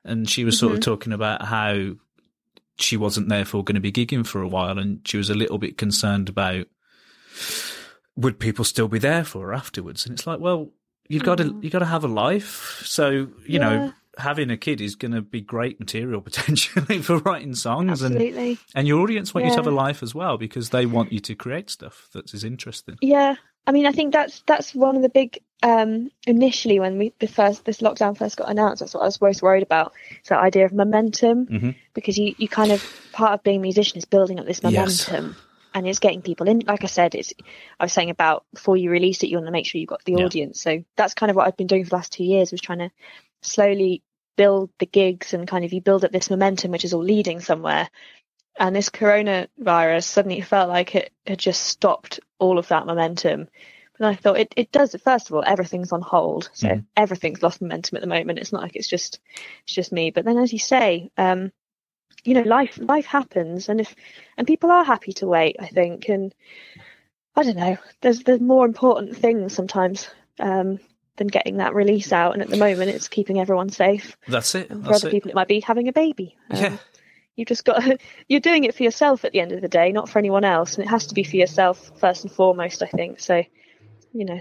and she was sort mm-hmm. of talking about how she wasn't therefore going to be gigging for a while, and she was a little bit concerned about would people still be there for her afterwards. And it's like, well, you've got to mm-hmm. you got to have a life, so you yeah. know having a kid is going to be great material *laughs* potentially for writing songs Absolutely. and and your audience want yeah. you to have a life as well because they want you to create stuff that is interesting yeah i mean i think that's that's one of the big um, initially when we the first this lockdown first got announced, that's what I was most worried about. It's that idea of momentum Mm-hmm. because you you kind of part of being a musician is building up this Yes. momentum. And it's getting people in. Like I said, it's. I was saying about before you release it, you want to make sure you've got the Yeah. audience. So that's kind of what I've been doing for the last two years. Was trying to slowly build the gigs and kind of you build up this momentum, which is all leading somewhere. And this coronavirus suddenly felt like it had just stopped all of that momentum. But I thought it, it does. First of all, everything's on hold, so Mhm. everything's lost momentum at the moment. It's not like it's just it's just me. But then, as you say, um, you know, life life happens, and if and people are happy to wait. I think, and I don't know. There's there's more important things sometimes um, than getting that release out. And at the moment, it's keeping everyone safe. That's it. And for That's other it. people, it might be having a baby. Um, Yeah. You've just got *laughs* you're doing it for yourself at the end of the day, not for anyone else, and it has to be for yourself first and foremost. I think so. You know,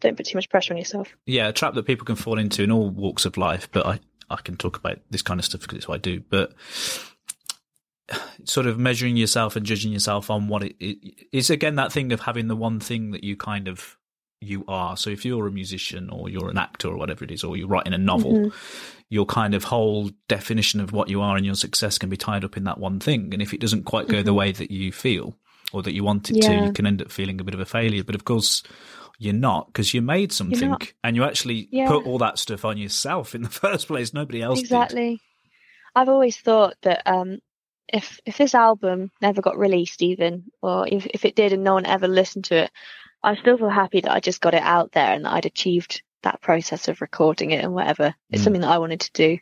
don't put too much pressure on yourself. yeah, a trap that people can fall into in all walks of life. But I, I can talk about this kind of stuff because it's what I do. But sort of measuring yourself and judging yourself on what it, it is again that thing of having the one thing that you kind of you are. So if you're a musician or you're an actor or whatever it is, or you're writing a novel, your kind of whole definition of what you are and your success can be tied up in that one thing. And if it doesn't quite go the way that you feel or that you want it to, you can end up feeling a bit of a failure. But of course, you're not because you made something and you actually Yeah. put all that stuff on yourself in the *laughs* first place. Nobody else did. exactly. I've always thought that um, if if this album never got released, even or if if it did and no one ever listened to it, I still feel happy that I just got it out there and that I'd achieved that process of recording it and whatever. It's Mm. something that I wanted to do.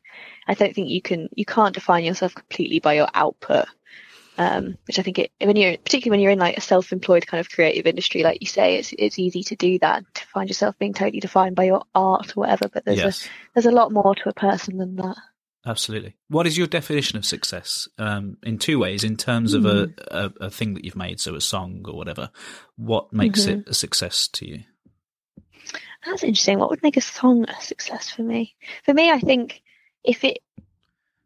I don't think you can you can't define yourself completely by your output. Um, which I think it when you're particularly when you're in like a self-employed kind of creative industry, like you say, it's it's easy to do that to find yourself being totally defined by your art or whatever. But there's Yes, a there's a lot more to a person than that. Absolutely. What is your definition of success? Um, in two ways, in terms of a, a, a thing that you've made, so a song or whatever. What makes Mhm. it a success to you? That's interesting. What would make a song a success for me? For me, I think if it,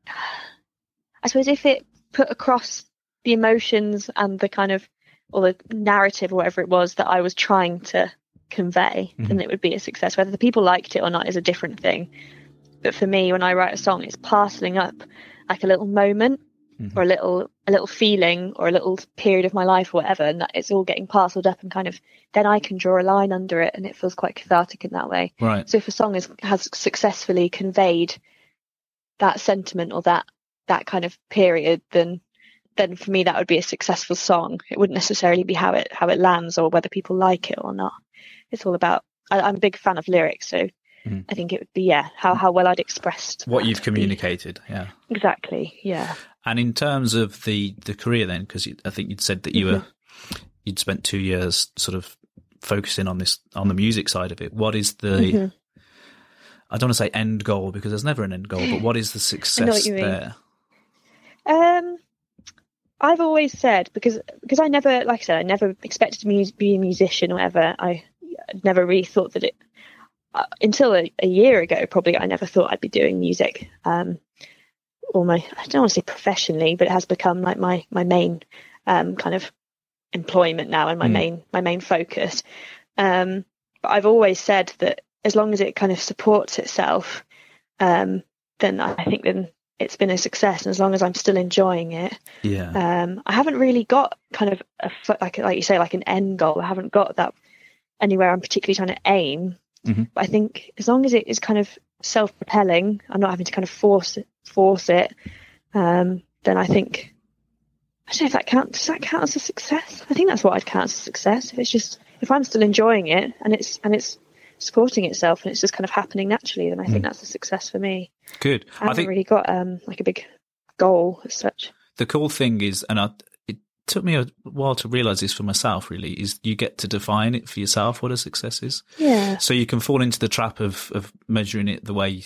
I suppose if it put across the emotions and the kind of, or the narrative or whatever it was that I was trying to convey, then it would be a success. Whether the people liked it or not is a different thing. But for me, when I write a song, it's parceling up like a little moment Mhm. or a little a little feeling or a little period of my life or whatever, and that it's all getting parceled up and kind of then I can draw a line under it, and it feels quite cathartic in that way. Right. So if a song is, has successfully conveyed that sentiment or that that kind of period, then then for me that would be a successful song. It wouldn't necessarily be how it how it lands or whether people like it or not. It's all about. I, I'm a big fan of lyrics, so Mhm. I think it would be yeah how how well I'd expressed What you've communicated, yeah. exactly. Yeah. And in terms of the the career, then, because I think you'd said that you were you'd spent two years sort of focusing on this on the music side of it. What is the Mhm. I don't want to say end goal because there's never an end goal, but what is the success there? Um, I've always said because because I never, like I said, I never expected to mu- be a musician or whatever. I never really thought that it until a, a year ago. Probably, I never thought I'd be doing music. Um, or my I don't want to say professionally, but it has become like my my main um kind of employment now and my Mm. main my main focus. Um, but I've always said that as long as it kind of supports itself, um, then I think then it's been a success. And as long as I'm still enjoying it, Yeah. um, I haven't really got kind of a like like you say like an end goal. I haven't got that anywhere I'm particularly trying to aim. Mhm. But I think as long as it is kind of self propelling, I'm not having to kind of force it, force it. Um, then I think I don't know if that counts. Does that count as a success? I think that's what I'd count as a success. If it's just if I'm still enjoying it and it's and it's supporting itself and it's just kind of happening naturally, then I think that's a success for me. Good. I I haven't think really got um like a big goal as such. the cool thing is, and I, took me a while to realize this for myself. Really, is you get to define it for yourself what a success is. Yeah. So you can fall into the trap of of measuring it the way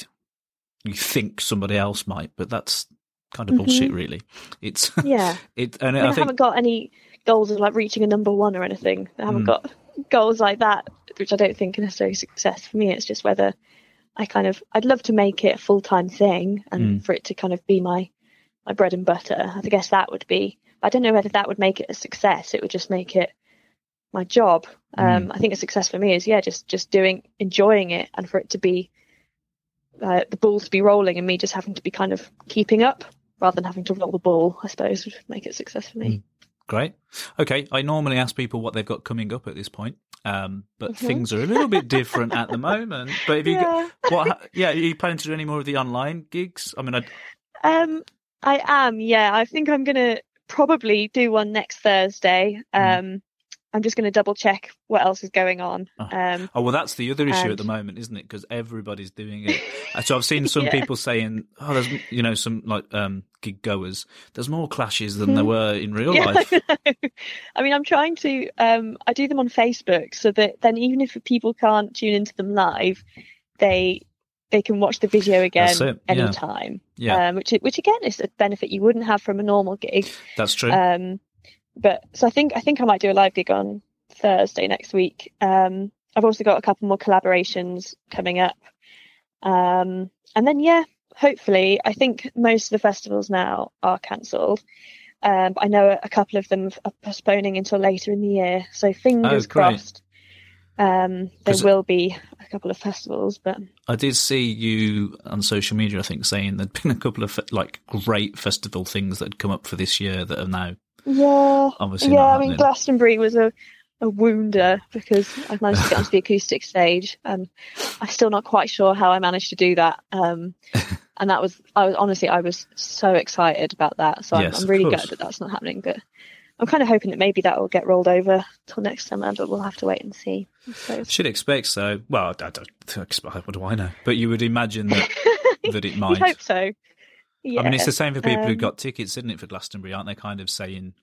you think somebody else might, but that's kind of bullshit. Really, it's *laughs* Yeah. it. And I, I, mean, I think haven't got any goals of like reaching a number one or anything. I haven't Mm. got goals like that, which I don't think are necessarily success for me. It's just whether I kind of I'd love to make it a full time thing and Mm. for it to kind of be my my bread and butter. I guess that would be. I don't know whether that would make it a success. It would just make it my job. Um, mm. I think a success for me is yeah, just just doing enjoying it, and for it to be uh, the ball to be rolling, and me just having to be kind of keeping up rather than having to roll the ball. I suppose would make it success for me. Mm. Great. Okay, I normally ask people what they've got coming up at this point, um, but mm-hmm. things are a little bit different at the moment. But if you, yeah. what, *laughs* yeah, are you planning to do any more of the online gigs? I mean, I, um, I am. Yeah, I think I'm gonna probably do one next Thursday. Mm. Um, mm. I'm just going to double check what else is going on. Oh. Um, oh well, that's the other issue and... at the moment, isn't it? Because everybody's doing it. *laughs* So I've seen some yeah. people saying, "Oh, there's you know some like um, gig goers. There's more clashes than there hmm. were in real yeah, *laughs* life." I, I, mean, I'm trying to. Um, I do them on Facebook so that then even if people can't tune into them live, they they can watch the video again anytime. Yeah. yeah. Um, which which again is a benefit you wouldn't have from a normal gig. That's true. Um, but so I think I think I might do a live gig on Thursday next week. Um, I've also got a couple more collaborations coming up, um, and then yeah, hopefully, I think most of the festivals now are cancelled. Um, I know a couple of them are postponing until later in the year, so fingers oh, crossed. Um, there will be a couple of festivals, but I did see you on social media. I think saying there'd been a couple of like great festival things that had come up for this year that are now yeah, obviously. Yeah, I mean Glastonbury was a a wounder because I managed to get onto the *laughs* acoustic stage, and I'm still not quite sure how I managed to do that. Um, *laughs* and that was, I was honestly, I was so excited about that. So yes, I'm, I'm really gutted that that's not happening. But I'm kind of hoping that maybe that will get rolled over till next summer, but we'll have to wait and see. Should expect so. Well, I don't, what do I know? But you would imagine that *laughs* that it might. hope so. Yeah. I mean, it's the same for people um, who got tickets, isn't it, for Glastonbury? Aren't they kind of saying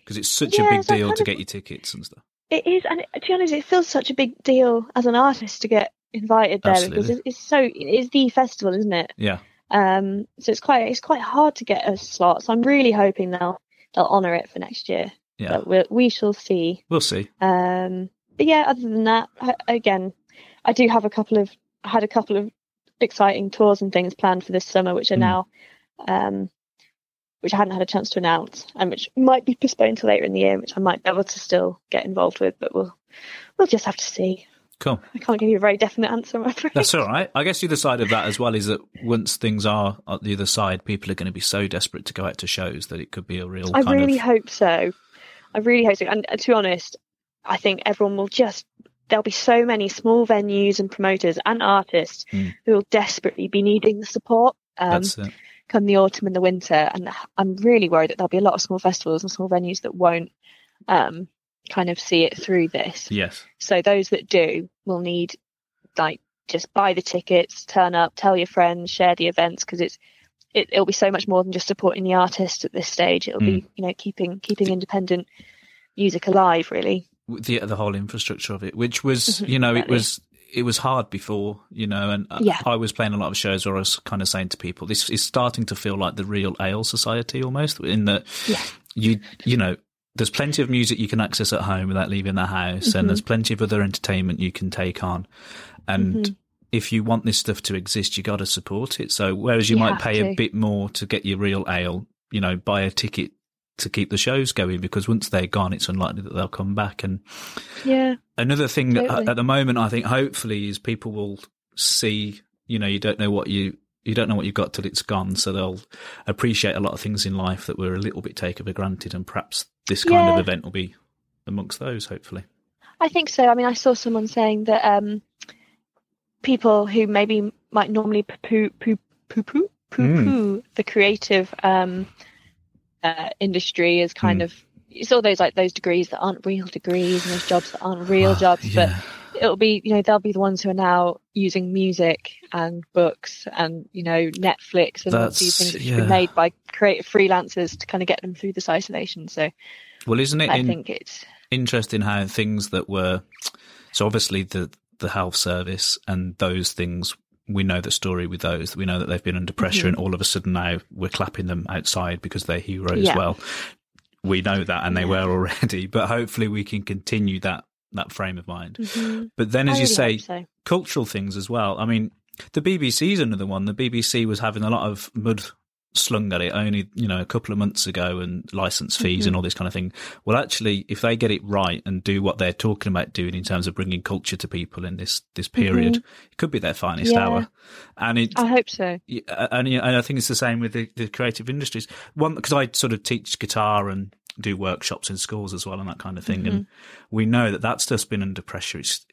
because it's such yeah, a big deal to of, get your tickets and stuff? It is, and to be honest, it feels such a big deal as an artist to get invited there Absolutely. because it's so it's the festival, isn't it? Yeah. Um. So it's quite it's quite hard to get a slot. So I'm really hoping they'll they'll honour it for next year. Yeah. But we'll, we shall see. We'll see. Um. But yeah, other than that, I, again, I do have a couple of I had a couple of exciting tours and things planned for this summer, which are mm. now um, which I hadn't had a chance to announce, and which might be postponed to later in the year, which I might be able to still get involved with, but we'll we'll just have to see. Cool. I can't give you a very definite answer, I'm afraid. That's all right. I guess the other side of that as well is that once things are at the other side, people are going to be so desperate to go out to shows that it could be a real. I really of... hope so. I really hope so. And, and to be honest, I think everyone will just there'll be so many small venues and promoters and artists mm. who will desperately be needing the support. Um, That's it come the autumn and the winter. And I'm really worried that there'll be a lot of small festivals and small venues that won't um, kind of see it through this. Yes. So those that do will need like just buy the tickets, turn up, tell your friends, share the events because it's it, will be so much more than just supporting the artist at this stage. It'll mm. be you know keeping keeping independent music alive really. The the whole infrastructure of it, which was mm-hmm, you know exactly. it was it was hard before, you know, and yeah. I was playing a lot of shows where I was kind of saying to people, this is starting to feel like the real ale society almost, in that yeah. you, you know, there's plenty of music you can access at home without leaving the house, mm-hmm. and there's plenty of other entertainment you can take on. And mm-hmm. if you want this stuff to exist, you got to support it. So whereas you, you might pay to. a bit more to get your real ale, you know, buy a ticket to keep the shows going because once they're gone, it's unlikely that they'll come back. And yeah, another thing totally. at the moment, I think hopefully is people will see. You know, you don't know what you you don't know what you've got till it's gone, so they'll appreciate a lot of things in life that were a little bit taken for granted, and perhaps this kind yeah. of event will be amongst those. Hopefully, I think so. I mean, I saw someone saying that um, people who maybe might normally poo poo poo poo poo poo mm. the creative um, uh, industry is kind mm. of it's all those like those degrees that aren't real degrees and those jobs that aren't real jobs yeah. but it'll be you know they'll be the ones who are now using music and books and you know netflix and That's, all these things that yeah. been made by creative freelancers to kind of get them through this isolation so well isn't it i in, think it's interesting how things that were so obviously the the health service and those things we know the story with those. We know that they've been under pressure, mm-hmm. and all of a sudden now we're clapping them outside because they're heroes. Yeah. Well, we know that, and they yeah. were *laughs* already. But hopefully, we can continue that that frame of mind. Mm-hmm. But then, as I you really say, so. cultural things as well. I mean, the BBC is another one. The BBC was having a lot of mud slung at it only, you know, a couple of months ago and license fees mm-hmm. and all this kind of thing. Well, actually, if they get it right and do what they're talking about doing in terms of bringing culture to people in this, this period, mm-hmm. it could be their finest yeah. hour. And it, I hope so. And, and I think it's the same with the, the creative industries. One, because I sort of teach guitar and do workshops in schools as well and that kind of thing. Mm-hmm. And we know that that stuff's been under pressure. It's,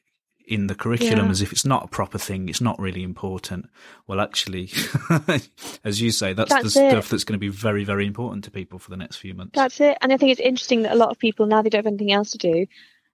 in the curriculum yeah. as if it's not a proper thing, it's not really important. Well, actually, *laughs* as you say, that's, that's the it. stuff that's going to be very, very important to people for the next few months. That's it. And I think it's interesting that a lot of people now they don't have anything else to do,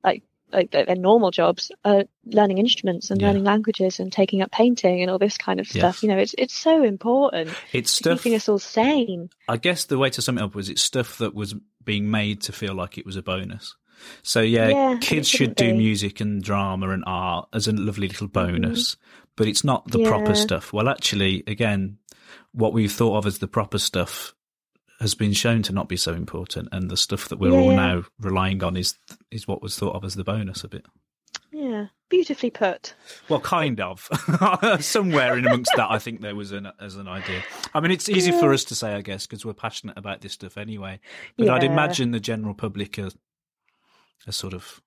like like their normal jobs, are learning instruments and yeah. learning languages and taking up painting and all this kind of stuff. Yes. You know, it's it's so important. It's stuff keeping us all sane. I guess the way to sum it up was it's stuff that was being made to feel like it was a bonus. So yeah, yeah kids should do be. music and drama and art as a lovely little mm-hmm. bonus, mm-hmm. but it's not the yeah. proper stuff. Well, actually, again, what we've thought of as the proper stuff has been shown to not be so important, and the stuff that we're yeah. all now relying on is is what was thought of as the bonus a bit. Yeah, beautifully put. Well, kind of. *laughs* Somewhere in amongst that, I think there was an as an idea. I mean, it's easy yeah. for us to say, I guess, because we're passionate about this stuff anyway. But yeah. I'd imagine the general public are are sort of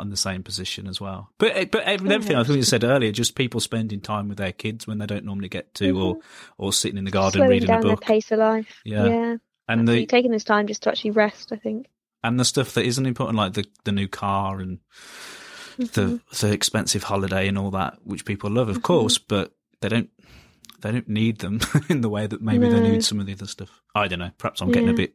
in the same position as well. But eh, but everything I think you said earlier, just people spending time with their kids when they don't normally get to, mm-hmm. or or sitting in the garden Slowing reading down a book. Their pace of life. Yeah, yeah. And the, taking this time just to actually rest, I think. And the stuff that isn't important, like the the new car and mm-hmm. the the expensive holiday and all that, which people love, of mm-hmm. course, but they don't they don't need them *laughs* in the way that maybe no. they need some of the other stuff. I don't know. Perhaps I'm getting a bit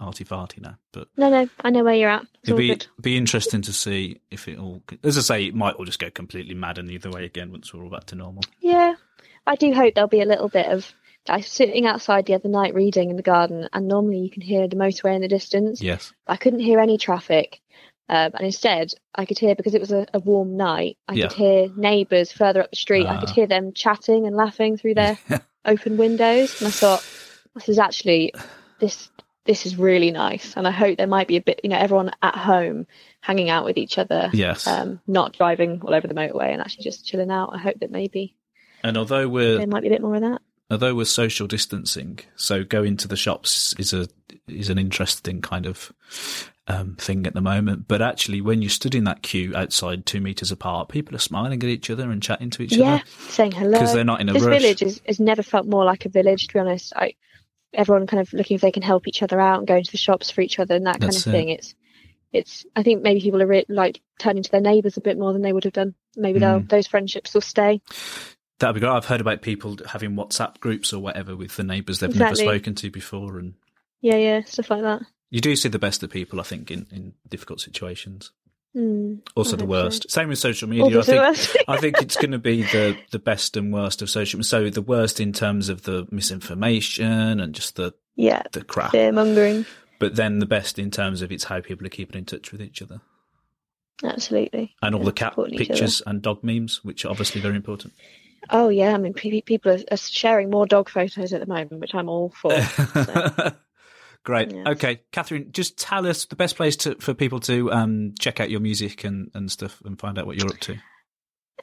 arty farty now. But no, no, I know where you're at. It's it'd be good. be interesting to see if it all. As I say, it might all just go completely mad and either way again once we're all back to normal. Yeah, I do hope there'll be a little bit of. I was sitting outside the other night reading in the garden, and normally you can hear the motorway in the distance. Yes. I couldn't hear any traffic. Um, and instead, I could hear because it was a, a warm night. I yeah. could hear neighbours further up the street. Uh, I could ah. hear them chatting and laughing through their *laughs* open windows. And I thought, this is actually this this is really nice. And I hope there might be a bit, you know, everyone at home hanging out with each other. Yes. Um, not driving all over the motorway and actually just chilling out. I hope that maybe. And although we're. There might be a bit more of that. Although we're social distancing, so going to the shops is a is an interesting kind of um, thing at the moment. But actually, when you stood in that queue outside, two meters apart, people are smiling at each other and chatting to each yeah, other. Yeah, saying hello because they're not in a this rush. village is, has never felt more like a village. To be honest, I everyone kind of looking if they can help each other out and going to the shops for each other and that That's kind of it. thing. It's it's I think maybe people are re- like turning to their neighbours a bit more than they would have done. Maybe mm. those friendships will stay. That'd be great. I've heard about people having WhatsApp groups or whatever with the neighbours they've exactly. never spoken to before, and yeah, yeah, stuff like that. You do see the best of people, I think, in, in difficult situations. Mm, also the worst. So. Same with social media. I think I think it's going to be the the best and worst of social. So the worst in terms of the misinformation and just the yeah the crap fear mongering. But then the best in terms of it's how people are keeping in touch with each other. Absolutely. And all yeah, the cat pictures and dog memes, which are obviously very important. Oh yeah, I mean people are sharing more dog photos at the moment, which I'm all for. So. *laughs* Great. Yes. Okay, Katherine, just tell us the best place to, for people to um, check out your music and, and stuff and find out what you're up to.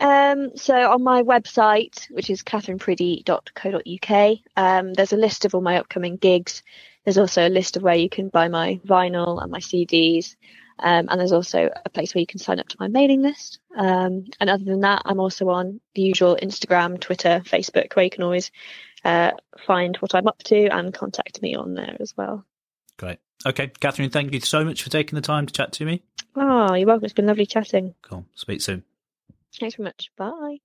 Um, so on my website, which is katherinepriddy.co.uk, um, there's a list of all my upcoming gigs. There's also a list of where you can buy my vinyl and my CDs. Um, and there's also a place where you can sign up to my mailing list. Um, and other than that, I'm also on the usual Instagram, Twitter, Facebook, where you can always uh, find what I'm up to and contact me on there as well. Great. Okay, Katherine, thank you so much for taking the time to chat to me. Oh, you're welcome. It's been lovely chatting. Cool. Speak soon. Thanks very much. Bye.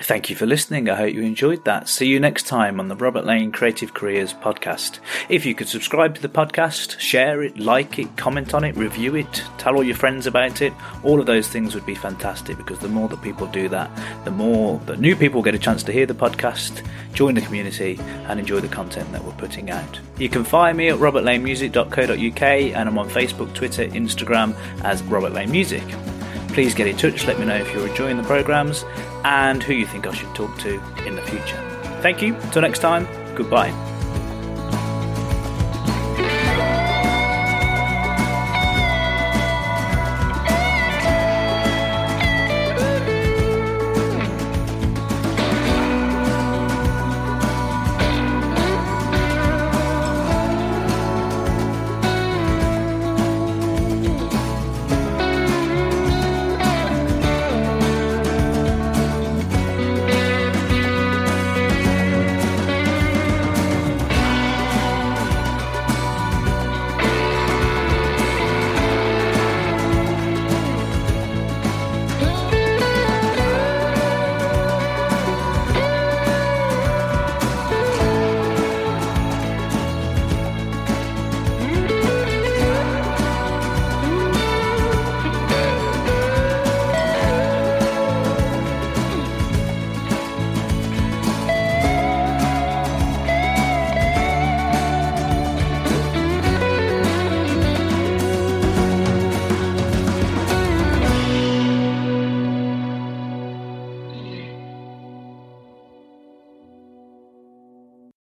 Thank you for listening. I hope you enjoyed that. See you next time on the Robert Lane Creative Careers podcast. If you could subscribe to the podcast, share it, like it, comment on it, review it, tell all your friends about it, all of those things would be fantastic because the more that people do that, the more that new people get a chance to hear the podcast, join the community, and enjoy the content that we're putting out. You can find me at robertlanemusic.co.uk and I'm on Facebook, Twitter, Instagram as Robert Lane Music. Please get in touch, let me know if you're enjoying the programmes and who you think I should talk to in the future. Thank you, until next time, goodbye.